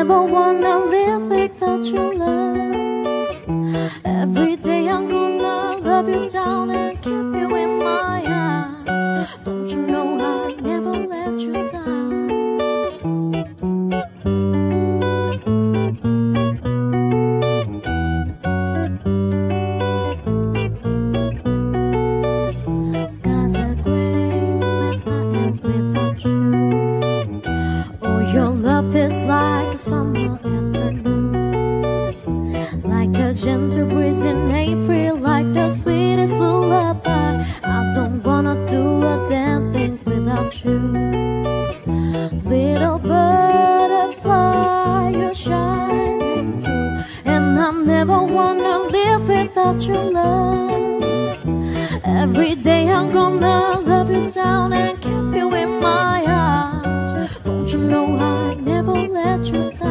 never wanna leave gentle breeze in April, like the sweetest lullaby. I don't wanna do a damn thing without you. Little butterfly, you're shining through, and I never wanna live without your love. Every day I'm gonna love you down and keep you in my arms. Don't you know I never let you down?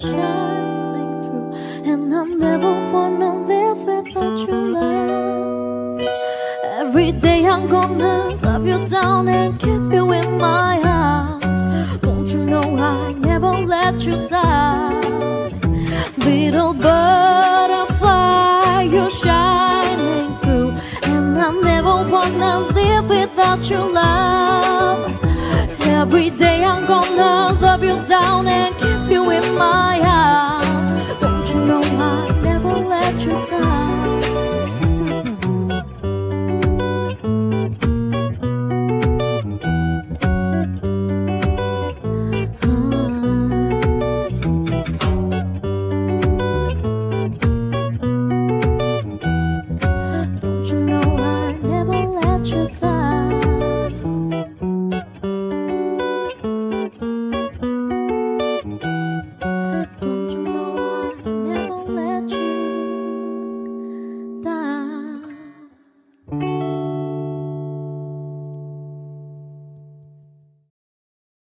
Butterfly, shining through, and I never wanna live without your love. Every day I'm gonna love you down and keep you in my arms. Don't you know I never let you down? Little butterfly, you're shining through, and I never wanna live without your love. Every day I'm gonna love you down you in my heart.